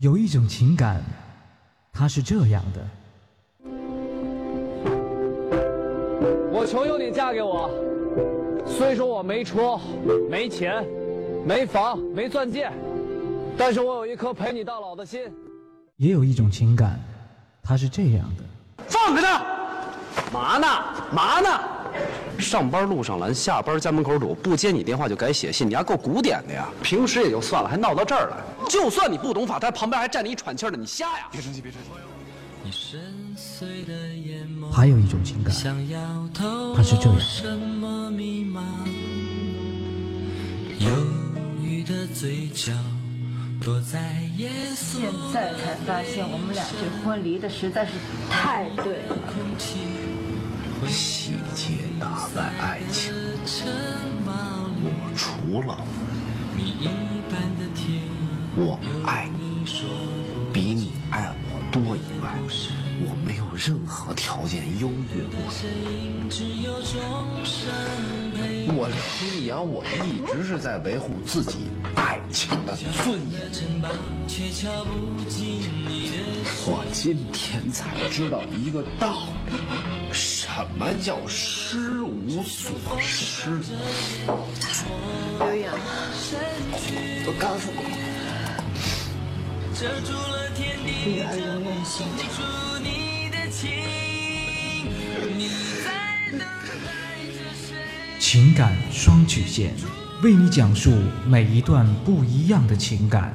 有一种情感，它是这样的。我求求你嫁给我，虽说我没车、没钱、没房、没钻戒，但是我有一颗陪你到老的心。也有一种情感，它是这样的。放开他！嘛呢？嘛呢？上班路上拦，下班家门口堵，不接你电话就改写信，你还够古典的呀！平时也就算了，还闹到这儿来。就算你不懂法，他旁边还站着一喘气的，你瞎呀？别生气，别生气。还有一种情感，它是这样。现在才发现，我们俩这婚离的实在是太对了。细节打败爱情，我除了我爱你比你爱我多以外，我没有任何条件优越过你。我刘洋，我一直是在维护自己爱情的尊严。我今天才知道一个道理，什么叫失无所失。刘洋，我告诉你，遮住了天地，这无形的住你的情，你在等待着谁？情感双曲线，为你讲述每一段不一样的情感。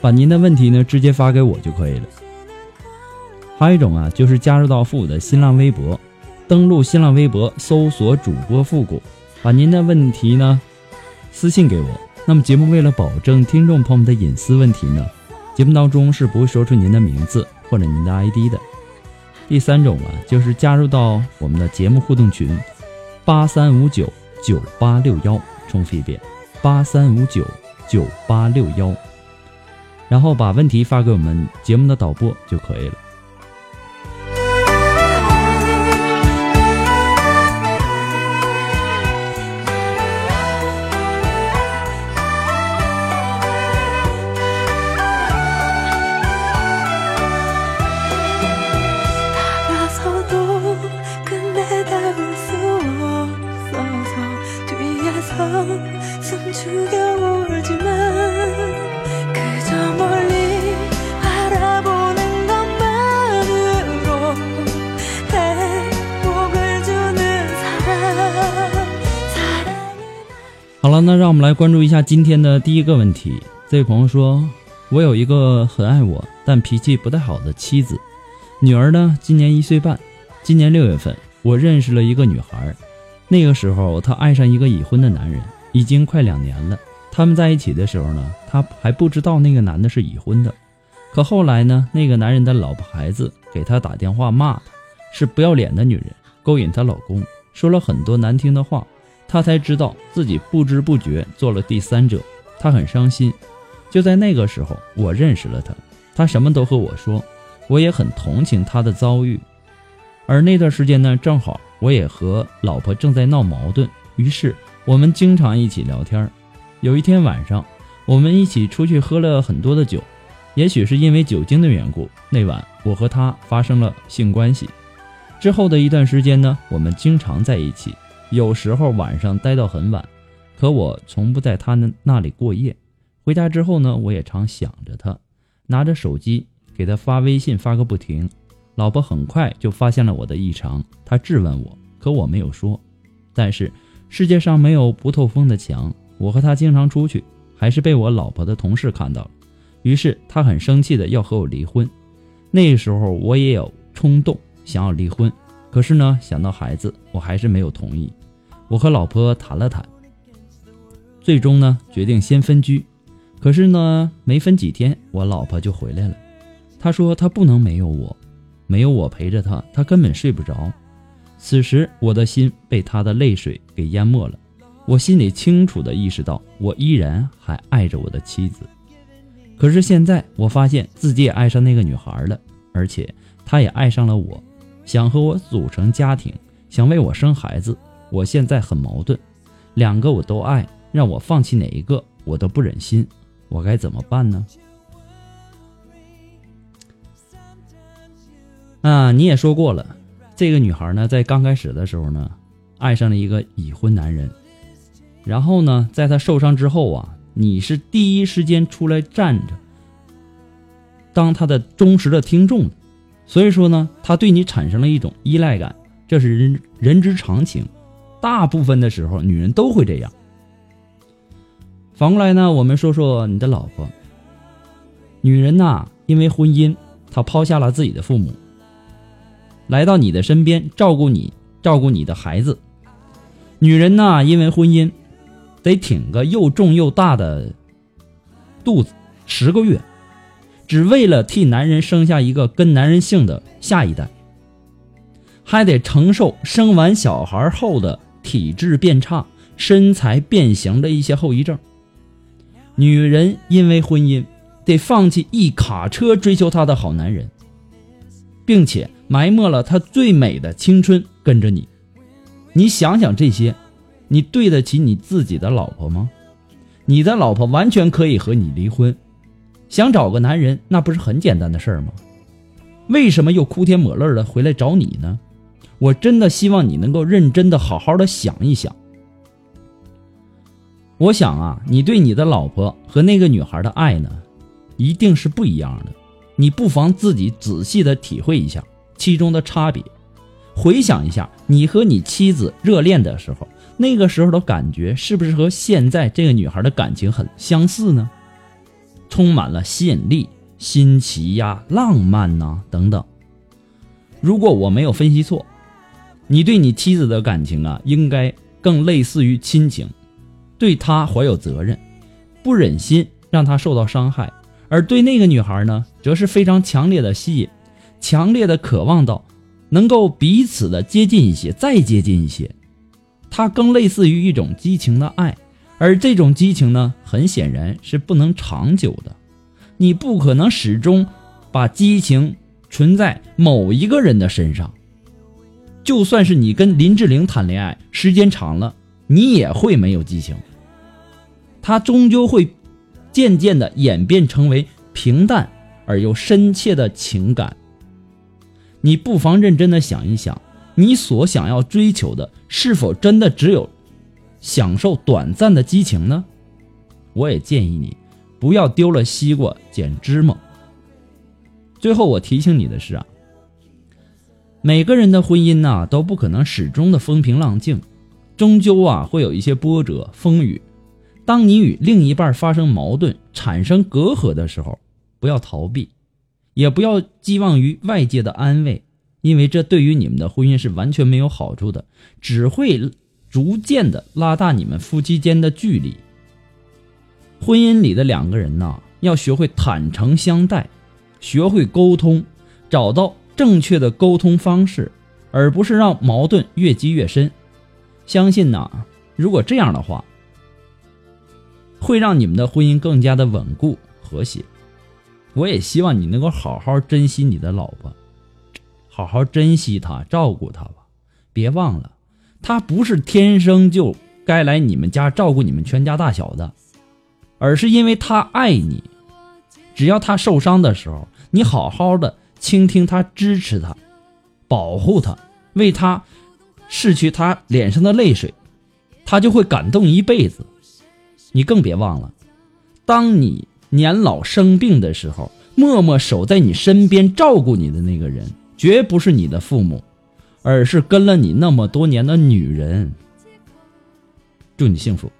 把您的问题呢直接发给我就可以了。还有一种啊，就是加入到复古的新浪微博，登录新浪微博搜索主播复古，把您的问题呢私信给我。那么节目为了保证听众朋友们的隐私问题呢，节目当中是不会说出您的名字或者您的 ID 的。第三种啊，就是加入到我们的节目互动群八三五九九八六幺，重复一遍八三五九九八六幺。然后把问题发给我们节目的导播就可以了。好了，那让我们来关注一下今天的第一个问题。这位朋友说：“我有一个很爱我但脾气不太好的妻子，女儿呢今年一岁半。今年六月份，我认识了一个女孩，那个时候她爱上一个已婚的男人，已经快两年了。他们在一起的时候呢，她还不知道那个男的是已婚的。可后来呢，那个男人的老婆孩子给她打电话骂她，是不要脸的女人，勾引她老公，说了很多难听的话。”她才知道自己不知不觉做了第三者，她很伤心。就在那个时候，我认识了她，她什么都和我说，我也很同情她的遭遇。而那段时间呢，正好我也和老婆正在闹矛盾，于是我们经常一起聊天。有一天晚上，我们一起出去喝了很多的酒，也许是因为酒精的缘故，那晚我和她发生了性关系。之后的一段时间呢，我们经常在一起。有时候晚上待到很晚，可我从不在他那那里过夜。回家之后呢，我也常想着他，拿着手机给他发微信发个不停。老婆很快就发现了我的异常，她质问我，可我没有说。但是世界上没有不透风的墙，我和她经常出去，还是被我老婆的同事看到了，于是她很生气的要和我离婚。那时候我也有冲动想要离婚，可是呢，想到孩子，我还是没有同意。我和老婆谈了谈，最终呢，决定先分居。可是呢，没分几天，我老婆就回来了。她说她不能没有我，没有我陪着她，她根本睡不着。此时我的心被她的泪水给淹没了。我心里清楚的意识到，我依然还爱着我的妻子。可是现在我发现自己也爱上那个女孩了，而且她也爱上了我，想和我组成家庭，想为我生孩子。我现在很矛盾，两个我都爱，让我放弃哪一个我都不忍心。我该怎么办呢？啊，你也说过了，这个女孩呢，在刚开始的时候呢，爱上了一个已婚男人，然后呢，在她受伤之后啊，你是第一时间出来站着，当她的忠实的听众，所以说呢，她对你产生了一种依赖感，这是人人之常情，大部分的时候女人都会这样。反过来呢，我们说说你的老婆。女人呐，因为婚姻，她抛下了自己的父母，来到你的身边照顾你，照顾你的孩子。女人呐，因为婚姻，得挺个又重又大的肚子十个月，只为了替男人生下一个跟男人姓的下一代，还得承受生完小孩后的体质变差、身材变形的一些后遗症。女人因为婚姻，得放弃一卡车追求她的好男人，并且埋没了她最美的青春，跟着你。你想想这些，你对得起你自己的老婆吗？你的老婆完全可以和你离婚，想找个男人，那不是很简单的事儿吗？为什么又哭天抹泪的回来找你呢？我真的希望你能够认真的好好的想一想。我想啊，你对你的老婆和那个女孩的爱呢，一定是不一样的。你不妨自己仔细的体会一下其中的差别，回想一下你和你妻子热恋的时候，那个时候的感觉是不是和现在这个女孩的感情很相似呢？充满了吸引力、新奇呀、浪漫呐等等。如果我没有分析错，你对你妻子的感情啊，应该更类似于亲情。对她怀有责任，不忍心让她受到伤害；而对那个女孩呢，则是非常强烈的吸引，强烈的渴望到能够彼此的接近一些，再接近一些。它更类似于一种激情的爱，而这种激情呢，很显然是不能长久的。你不可能始终把激情存在某一个人的身上，就算是你跟林志玲谈恋爱，时间长了，你也会没有激情。它终究会渐渐的演变成为平淡而又深切的情感。你不妨认真的想一想，你所想要追求的是否真的只有享受短暂的激情呢？我也建议你不要丢了西瓜捡芝麻。最后我提醒你的是啊，每个人的婚姻呐都不可能始终的风平浪静，终究啊会有一些波折风雨。当你与另一半发生矛盾、产生隔阂的时候，不要逃避，也不要寄望于外界的安慰，因为这对于你们的婚姻是完全没有好处的，只会逐渐的拉大你们夫妻间的距离。婚姻里的两个人呐，要学会坦诚相待，学会沟通，找到正确的沟通方式，而不是让矛盾越积越深。相信呐，如果这样的话。会让你们的婚姻更加的稳固和谐。我也希望你能够好好珍惜你的老婆，好好珍惜她，照顾她吧。别忘了，她不是天生就该来你们家照顾你们全家大小的，而是因为她爱你。只要她受伤的时候，你好好的倾听她，支持她，保护她，为她拭去她脸上的泪水，她就会感动一辈子。你更别忘了，当你年老生病的时候，默默守在你身边照顾你的那个人，绝不是你的父母，而是跟了你那么多年的女人。祝你幸福。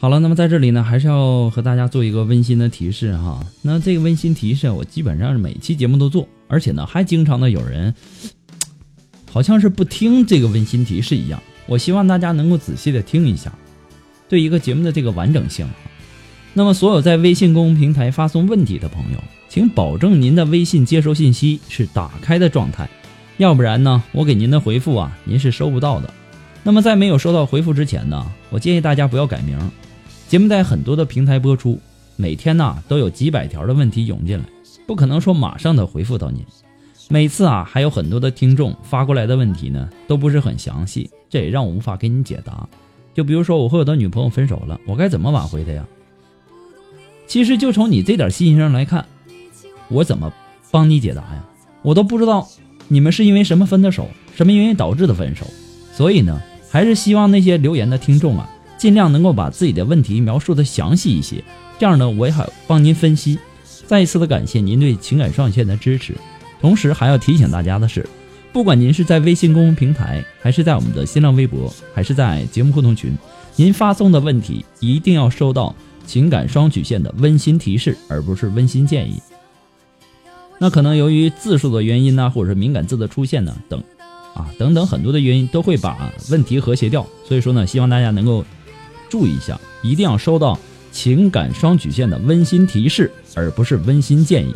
好了，那么在这里呢，还是要和大家做一个温馨的提示哈。那这个温馨提示，我基本上是每期节目都做，而且呢，还经常的有人 好像是不听这个温馨提示一样。我希望大家能够仔细的听一下，对一个节目的这个完整性。那么，所有在微信公众平台发送问题的朋友，请保证您的微信接收信息是打开的状态，要不然呢，我给您的回复啊，您是收不到的。那么在没有收到回复之前呢，我建议大家不要改名。节目在很多的平台播出，每天呢都有几百条的问题涌进来，不可能说马上的回复到您。每次啊还有很多的听众发过来的问题呢都不是很详细，这也让我无法给你解答。就比如说我和我的女朋友分手了，我该怎么挽回她呀？其实就从你这点信息上来看，我怎么帮你解答呀？我都不知道你们是因为什么分的手，什么原因导致的分手。所以呢，还是希望那些留言的听众啊，尽量能够把自己的问题描述的详细一些，这样呢，我也好帮您分析。再一次的感谢您对情感双线的支持，同时还要提醒大家的是，不管您是在微信公众平台，还是在我们的新浪微博，还是在节目互动群，您发送的问题一定要收到情感双曲线的温馨提示，而不是温馨建议。那可能由于字数的原因呢，或者是敏感字的出现呢等。啊，等等很多的原因都会把问题和谐掉，所以说呢，希望大家能够注意一下，一定要收到情感双曲线的温馨提示，而不是温馨建议。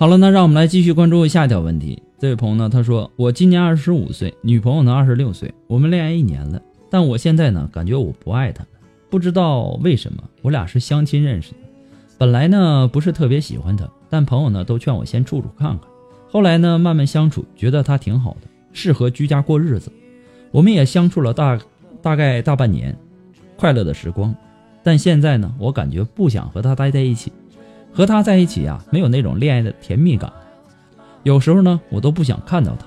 好了，那让我们来继续关注下一条问题。这位朋友呢，他说：“我今年二十五岁，女朋友呢二十六岁，我们恋爱一年了，但我现在呢感觉我不爱她了，不知道为什么。我俩是相亲认识的，本来呢不是特别喜欢她，但朋友呢都劝我先处处看看。后来呢慢慢相处，觉得她挺好的，适合居家过日子。我们也相处了大大概大半年，快乐的时光。但现在呢，我感觉不想和她待在一起。”和他在一起啊，没有那种恋爱的甜蜜感。有时候呢，我都不想看到他，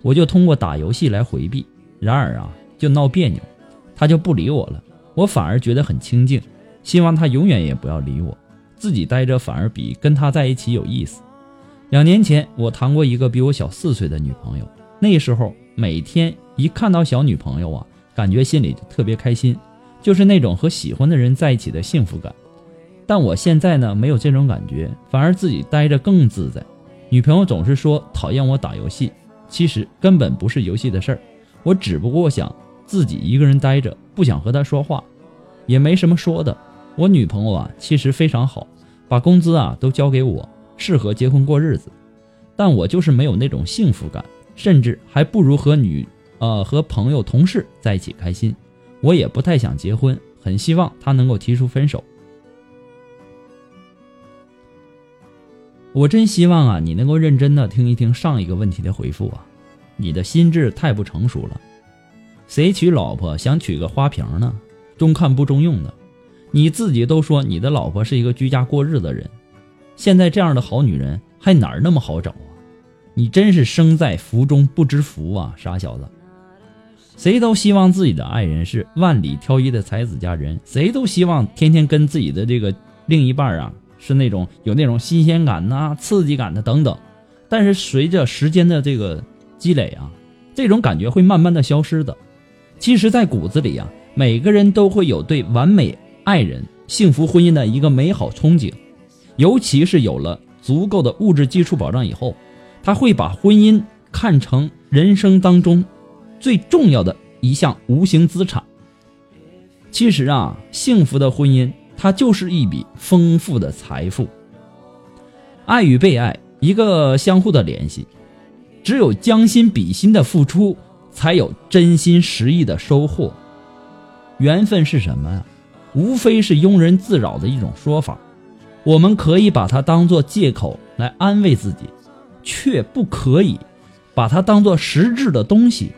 我就通过打游戏来回避。然而啊，就闹别扭，他就不理我了，我反而觉得很清静。希望他永远也不要理我，自己待着反而比跟他在一起有意思。两年前，我谈过一个比我小四岁的女朋友，那时候每天一看到小女朋友啊，感觉心里就特别开心，就是那种和喜欢的人在一起的幸福感。但我现在呢，没有这种感觉，反而自己待着更自在。女朋友总是说讨厌我打游戏，其实根本不是游戏的事儿，我只不过想自己一个人待着，不想和她说话，也没什么说的。我女朋友啊，其实非常好，把工资啊都交给我，适合结婚过日子。但我就是没有那种幸福感，甚至还不如和女呃和朋友同事在一起开心。我也不太想结婚，很希望她能够提出分手。我真希望啊，你能够认真的听一听上一个问题的回复啊，你的心智太不成熟了。谁娶老婆想娶个花瓶呢？中看不中用的。你自己都说你的老婆是一个居家过日子的人，现在这样的好女人还哪儿那么好找啊？你真是生在福中不知福啊，傻小子！谁都希望自己的爱人是万里挑一的才子佳人，谁都希望天天跟自己的这个另一半啊。是那种有那种新鲜感呐、刺激感的等等，但是随着时间的这个积累啊，这种感觉会慢慢的消失的。其实，在骨子里啊，每个人都会有对完美爱人、幸福婚姻的一个美好憧憬。尤其是有了足够的物质基础保障以后，他会把婚姻看成人生当中最重要的一项无形资产。其实啊，幸福的婚姻它就是一笔丰富的财富。爱与被爱，一个相互的联系。只有将心比心的付出，才有真心实意的收获。缘分是什么呀？无非是庸人自扰的一种说法。我们可以把它当做借口来安慰自己，却不可以把它当做实质的东西，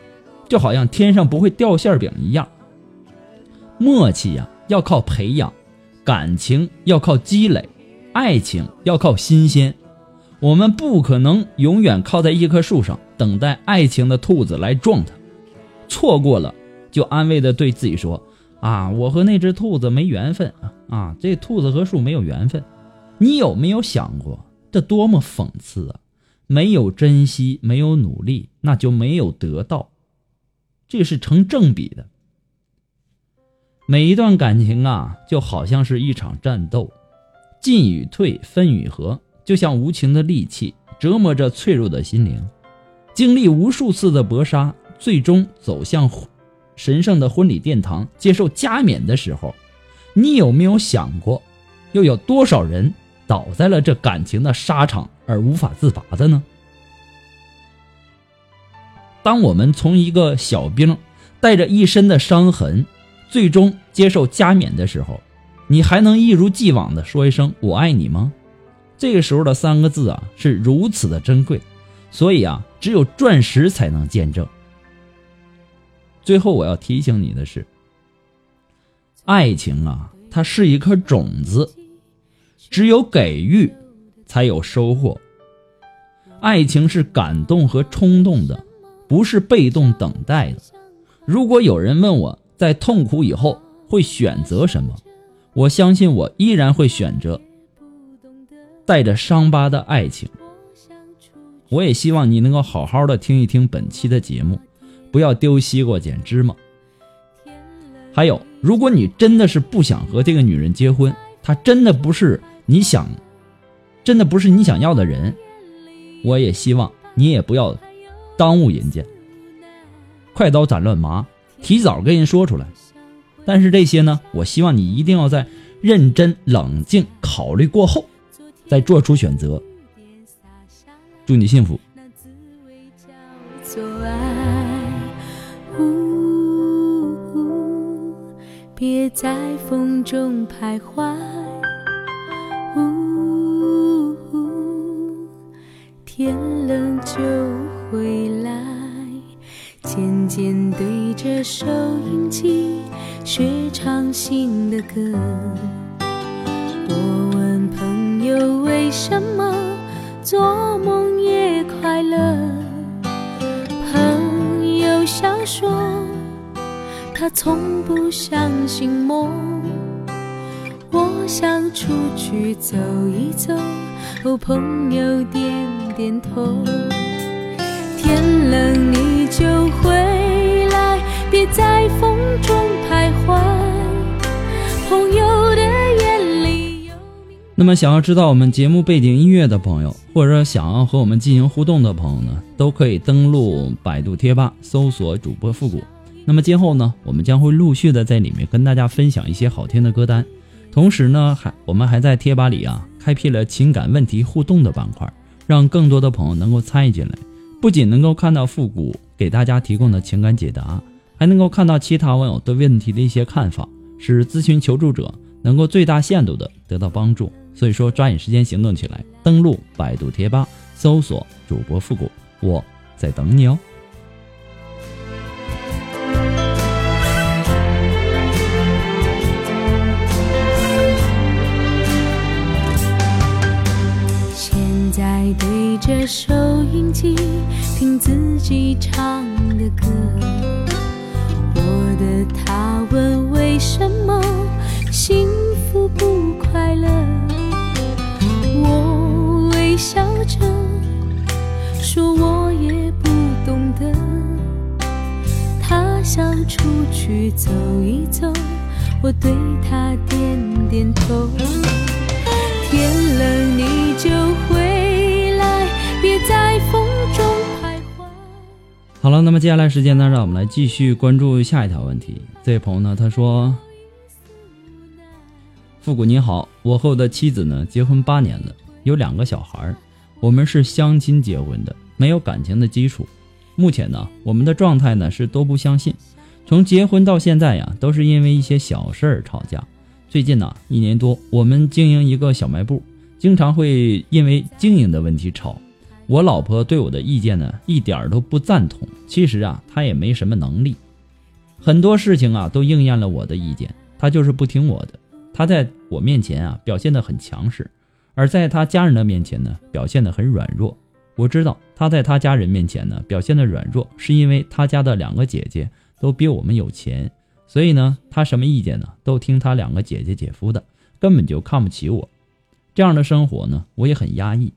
就好像天上不会掉馅饼一样。默契呀，要靠培养；感情要靠积累；爱情要靠新鲜。我们不可能永远靠在一棵树上等待爱情的兔子来撞它，错过了就安慰的对自己说：“啊，我和那只兔子没缘分啊啊，这兔子和树没有缘分。”你有没有想过，这多么讽刺啊！没有珍惜，没有努力，那就没有得到，这是成正比的。每一段感情啊，就好像是一场战斗，进与退，分与合。就像无情的利器，折磨着脆弱的心灵。经历无数次的搏杀，最终走向神圣的婚礼殿堂，接受加冕的时候，你有没有想过，又有多少人倒在了这感情的沙场而无法自拔的呢？当我们从一个小兵带着一身的伤痕，最终接受加冕的时候，你还能一如既往的说一声“我爱你”吗？这个时候的三个字啊，是如此的珍贵，所以啊，只有钻石才能见证。最后我要提醒你的是，爱情啊，它是一颗种子，只有给予，才有收获。爱情是感动和冲动的，不是被动等待的。如果有人问我在痛苦以后会选择什么，我相信我依然会选择。带着伤疤的爱情，我也希望你能够好好的听一听本期的节目，不要丢西瓜捡芝麻。还有，如果你真的是不想和这个女人结婚，她真的不是你想，真的不是你想要的人，我也希望你也不要耽误人家，快刀斩乱麻，提早跟人说出来。但是这些呢，我希望你一定要在认真冷静考虑过后。再做出选择，祝你幸福。别在风中徘徊，呜收音机学唱新的歌。我问朋友为什么做梦也快乐，朋友笑说他从不相信梦。我想出去走一走，哦，朋友点点头。天冷你就回，别在风中徘徊。朋友的。那么，想要知道我们节目背景音乐的朋友，或者说想要和我们进行互动的朋友呢，都可以登录百度贴吧搜索主播复古。那么今后呢，我们将会陆续的在里面跟大家分享一些好听的歌单，同时呢，还我们还在贴吧里啊开辟了情感问题互动的板块，让更多的朋友能够参与进来，不仅能够看到复古给大家提供的情感解答，还能够看到其他网友对问题的一些看法，使咨询求助者能够最大限度的得到帮助。所以说，抓紧时间行动起来，登录百度贴吧，搜索主播复古，我在等你哦。现在对着收音机听自己唱的歌，的他问为什么幸福不快乐。我微笑着说，我也不懂得。他想出去走一走，我对他点点头。天冷你就回来，别在风中。好了，那么接下来时间呢，让我们来继续关注下一条问题。这位朋友呢，他说：“复古你好，我和我的妻子呢结婚八年了，有两个小孩，我们是相亲结婚的，没有感情的基础。目前呢，我们的状态呢是都不相信。从结婚到现在呀，都是因为一些小事儿吵架。最近呢，一年多，我们经营一个小卖部，经常会因为经营的问题吵。我老婆对我的意见呢，一点儿都不赞同。其实啊，她也没什么能力，很多事情啊都应验了我的意见，她就是不听我的。她在我面前啊表现得很强势，而在她家人的面前呢表现得很软弱。我知道她在她家人面前呢表现的软弱，是因为她家的两个姐姐都比我们有钱，所以呢她什么意见呢都听她两个姐姐姐夫的，根本就看不起我。这样的生活呢我也很压抑。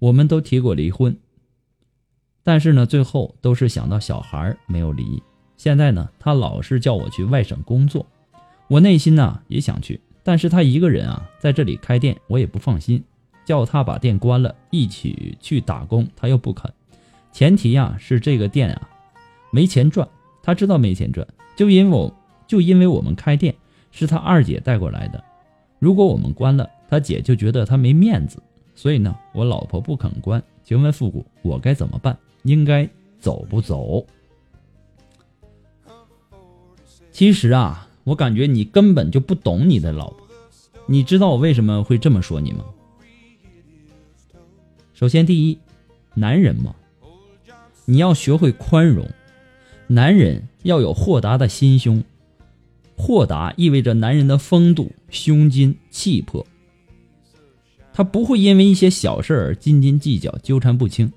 我们都提过离婚，但是呢最后都是想到小孩没有离。现在呢他老是叫我去外省工作。我内心呢也想去，但是他一个人啊在这里开店，我也不放心。叫他把店关了，一起去打工，他又不肯。前提呀是这个店啊没钱赚，他知道没钱赚，就因为我就因为我们开店是他二姐带过来的。如果我们关了，他姐就觉得他没面子，所以呢我老婆不肯关。请问复古，我该怎么办？应该走不走？其实啊。我感觉你根本就不懂你的老婆，你知道我为什么会这么说你吗？首先，第一，男人嘛，你要学会宽容，男人要有豁达的心胸，豁达意味着男人的风度、胸襟、气魄，他不会因为一些小事而斤斤计较、纠缠不清，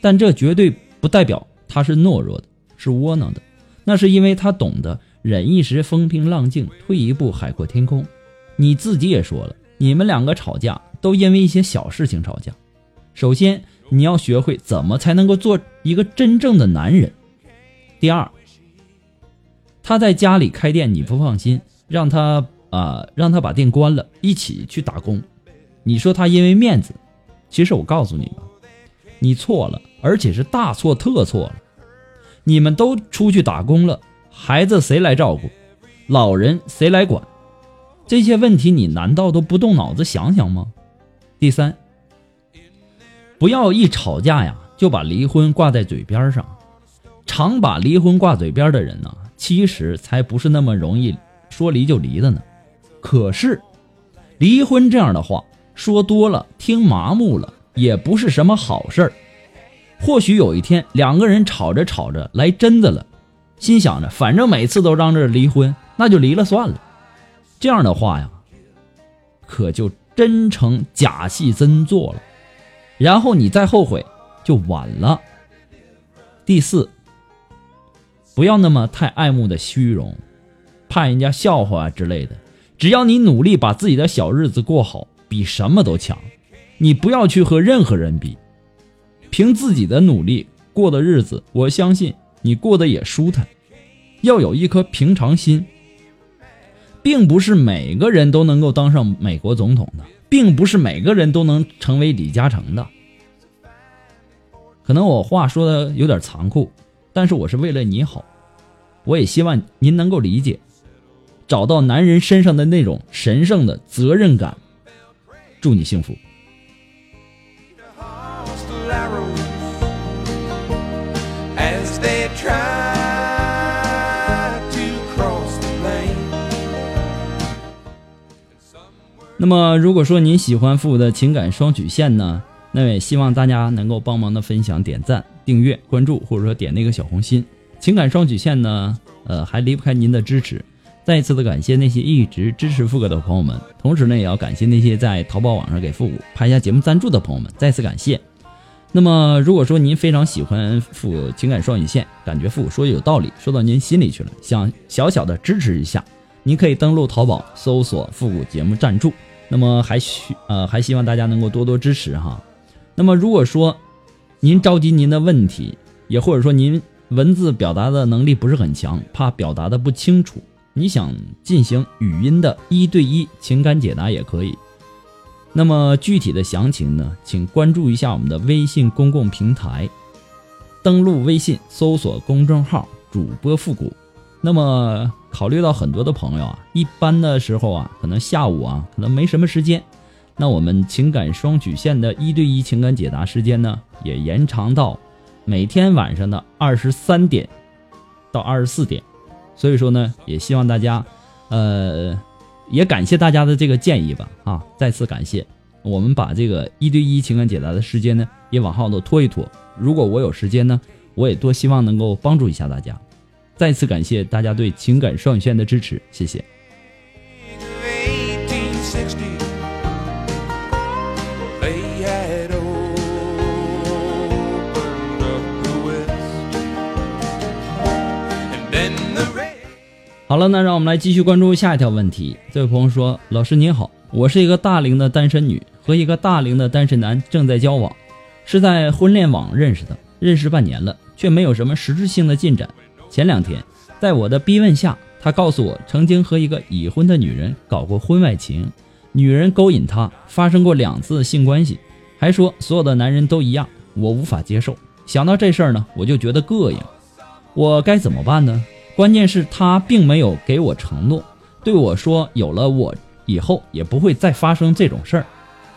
但这绝对不代表他是懦弱的、是窝囊的，那是因为他懂得。忍一时风平浪静，退一步海阔天空。你自己也说了，你们两个吵架都因为一些小事情吵架。首先，你要学会怎么才能够做一个真正的男人。第二，他在家里开店，你不放心，让他啊，让他把店关了，一起去打工。你说他因为面子，其实我告诉你吧，你错了，而且是大错特错了。你们都出去打工了。孩子谁来照顾？老人谁来管？这些问题你难道都不动脑子想想吗？第三，不要一吵架呀就把离婚挂在嘴边上。常把离婚挂嘴边的人呢，其实才不是那么容易说离就离的呢。可是，离婚这样的话说多了，听麻木了，也不是什么好事儿。或许有一天两个人吵着吵着来真的了。心想着，反正每次都嚷着离婚，那就离了算了。这样的话呀，可就真成假戏真做了。然后你再后悔，就晚了。第四，不要那么太爱慕的虚荣，怕人家笑话之类的。只要你努力把自己的小日子过好，比什么都强。你不要去和任何人比，凭自己的努力过的日子，我相信。你过得也舒坦，要有一颗平常心，并不是每个人都能够当上美国总统的，并不是每个人都能成为李嘉诚的。可能我话说的有点残酷，但是我是为了你好，我也希望您能够理解，找到男人身上的那种神圣的责任感。祝你幸福。那么，如果说您喜欢父母的情感双曲线呢，那也希望大家能够帮忙的分享、点赞、订阅、关注，或者说点那个小红心。情感双曲线呢，呃，还离不开您的支持。再一次的感谢那些一直支持富哥的朋友们，同时呢，也要感谢那些在淘宝网上给复古拍下节目赞助的朋友们，再次感谢。那么，如果说您非常喜欢复情感双曲线，感觉复古说的有道理，说到您心里去了，想小小的支持一下。您可以登录淘宝搜索“复古节目赞助”，那么还需呃还希望大家能够多多支持哈。那么如果说您着急您的问题，也或者说您文字表达的能力不是很强，怕表达的不清楚，你想进行语音的一对一情感解答也可以。那么具体的详情呢，请关注一下我们的微信公共平台，登录微信搜索公众号“主播复古”。那么考虑到很多的朋友啊，一般的时候啊，可能下午啊，可能没什么时间。那我们情感双曲线的一对一情感解答时间呢，也延长到每天晚上的二十三点到二十四点。所以说呢，也希望大家，呃，也感谢大家的这个建议吧，啊，再次感谢。我们把这个一对一情感解答的时间呢，也往后头拖一拖。如果我有时间呢，我也多希望能够帮助一下大家。再次感谢大家对情感双语线的支持，谢谢。好了，那让我们来继续关注下一条问题。这位朋友说：“老师您好，我是一个大龄的单身女，和一个大龄的单身男正在交往，是在婚恋网认识的，认识半年了，却没有什么实质性的进展。前两天，在我的逼问下，他告诉我曾经和一个已婚的女人搞过婚外情，女人勾引他，发生过两次性关系，还说所有的男人都一样，我无法接受。想到这事儿呢，我就觉得膈应，我该怎么办呢？”关键是，他并没有给我承诺，对我说有了我以后也不会再发生这种事儿。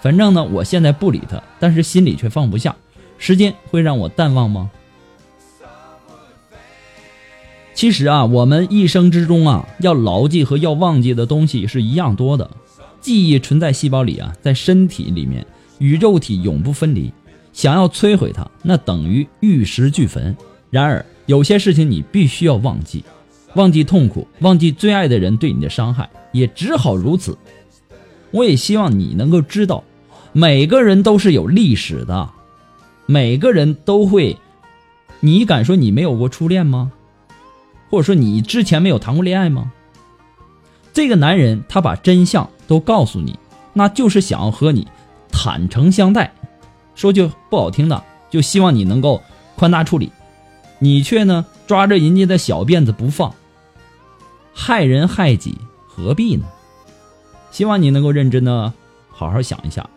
反正呢，我现在不理他，但是心里却放不下。时间会让我淡忘吗？其实啊，我们一生之中啊，要牢记和要忘记的东西是一样多的。记忆存在细胞里啊，在身体里面与肉体永不分离。想要摧毁它，那等于玉石俱焚。然而。有些事情你必须要忘记，忘记痛苦，忘记最爱的人对你的伤害，也只好如此。我也希望你能够知道，每个人都是有历史的，每个人都会。你敢说你没有过初恋吗？或者说你之前没有谈过恋爱吗？这个男人他把真相都告诉你，那就是想要和你坦诚相待。说句不好听的，就希望你能够宽大处理。你却呢抓着人家的小辫子不放，害人害己，何必呢？希望你能够认真的，好好想一下。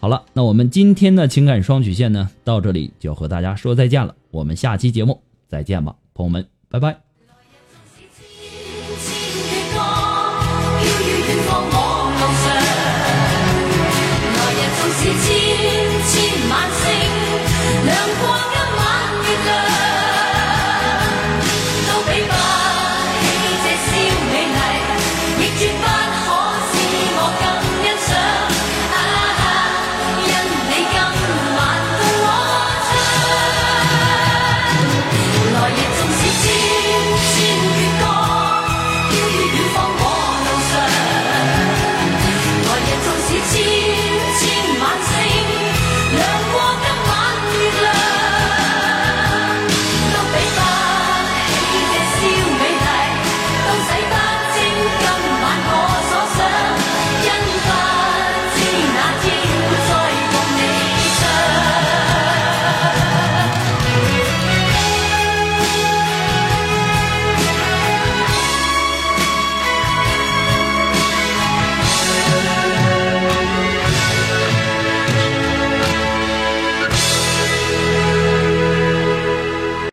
好了，那我们今天的情感双曲线呢，到这里就和大家说再见了，我们下期节目再见吧，朋友们，拜拜。来日纵使千千。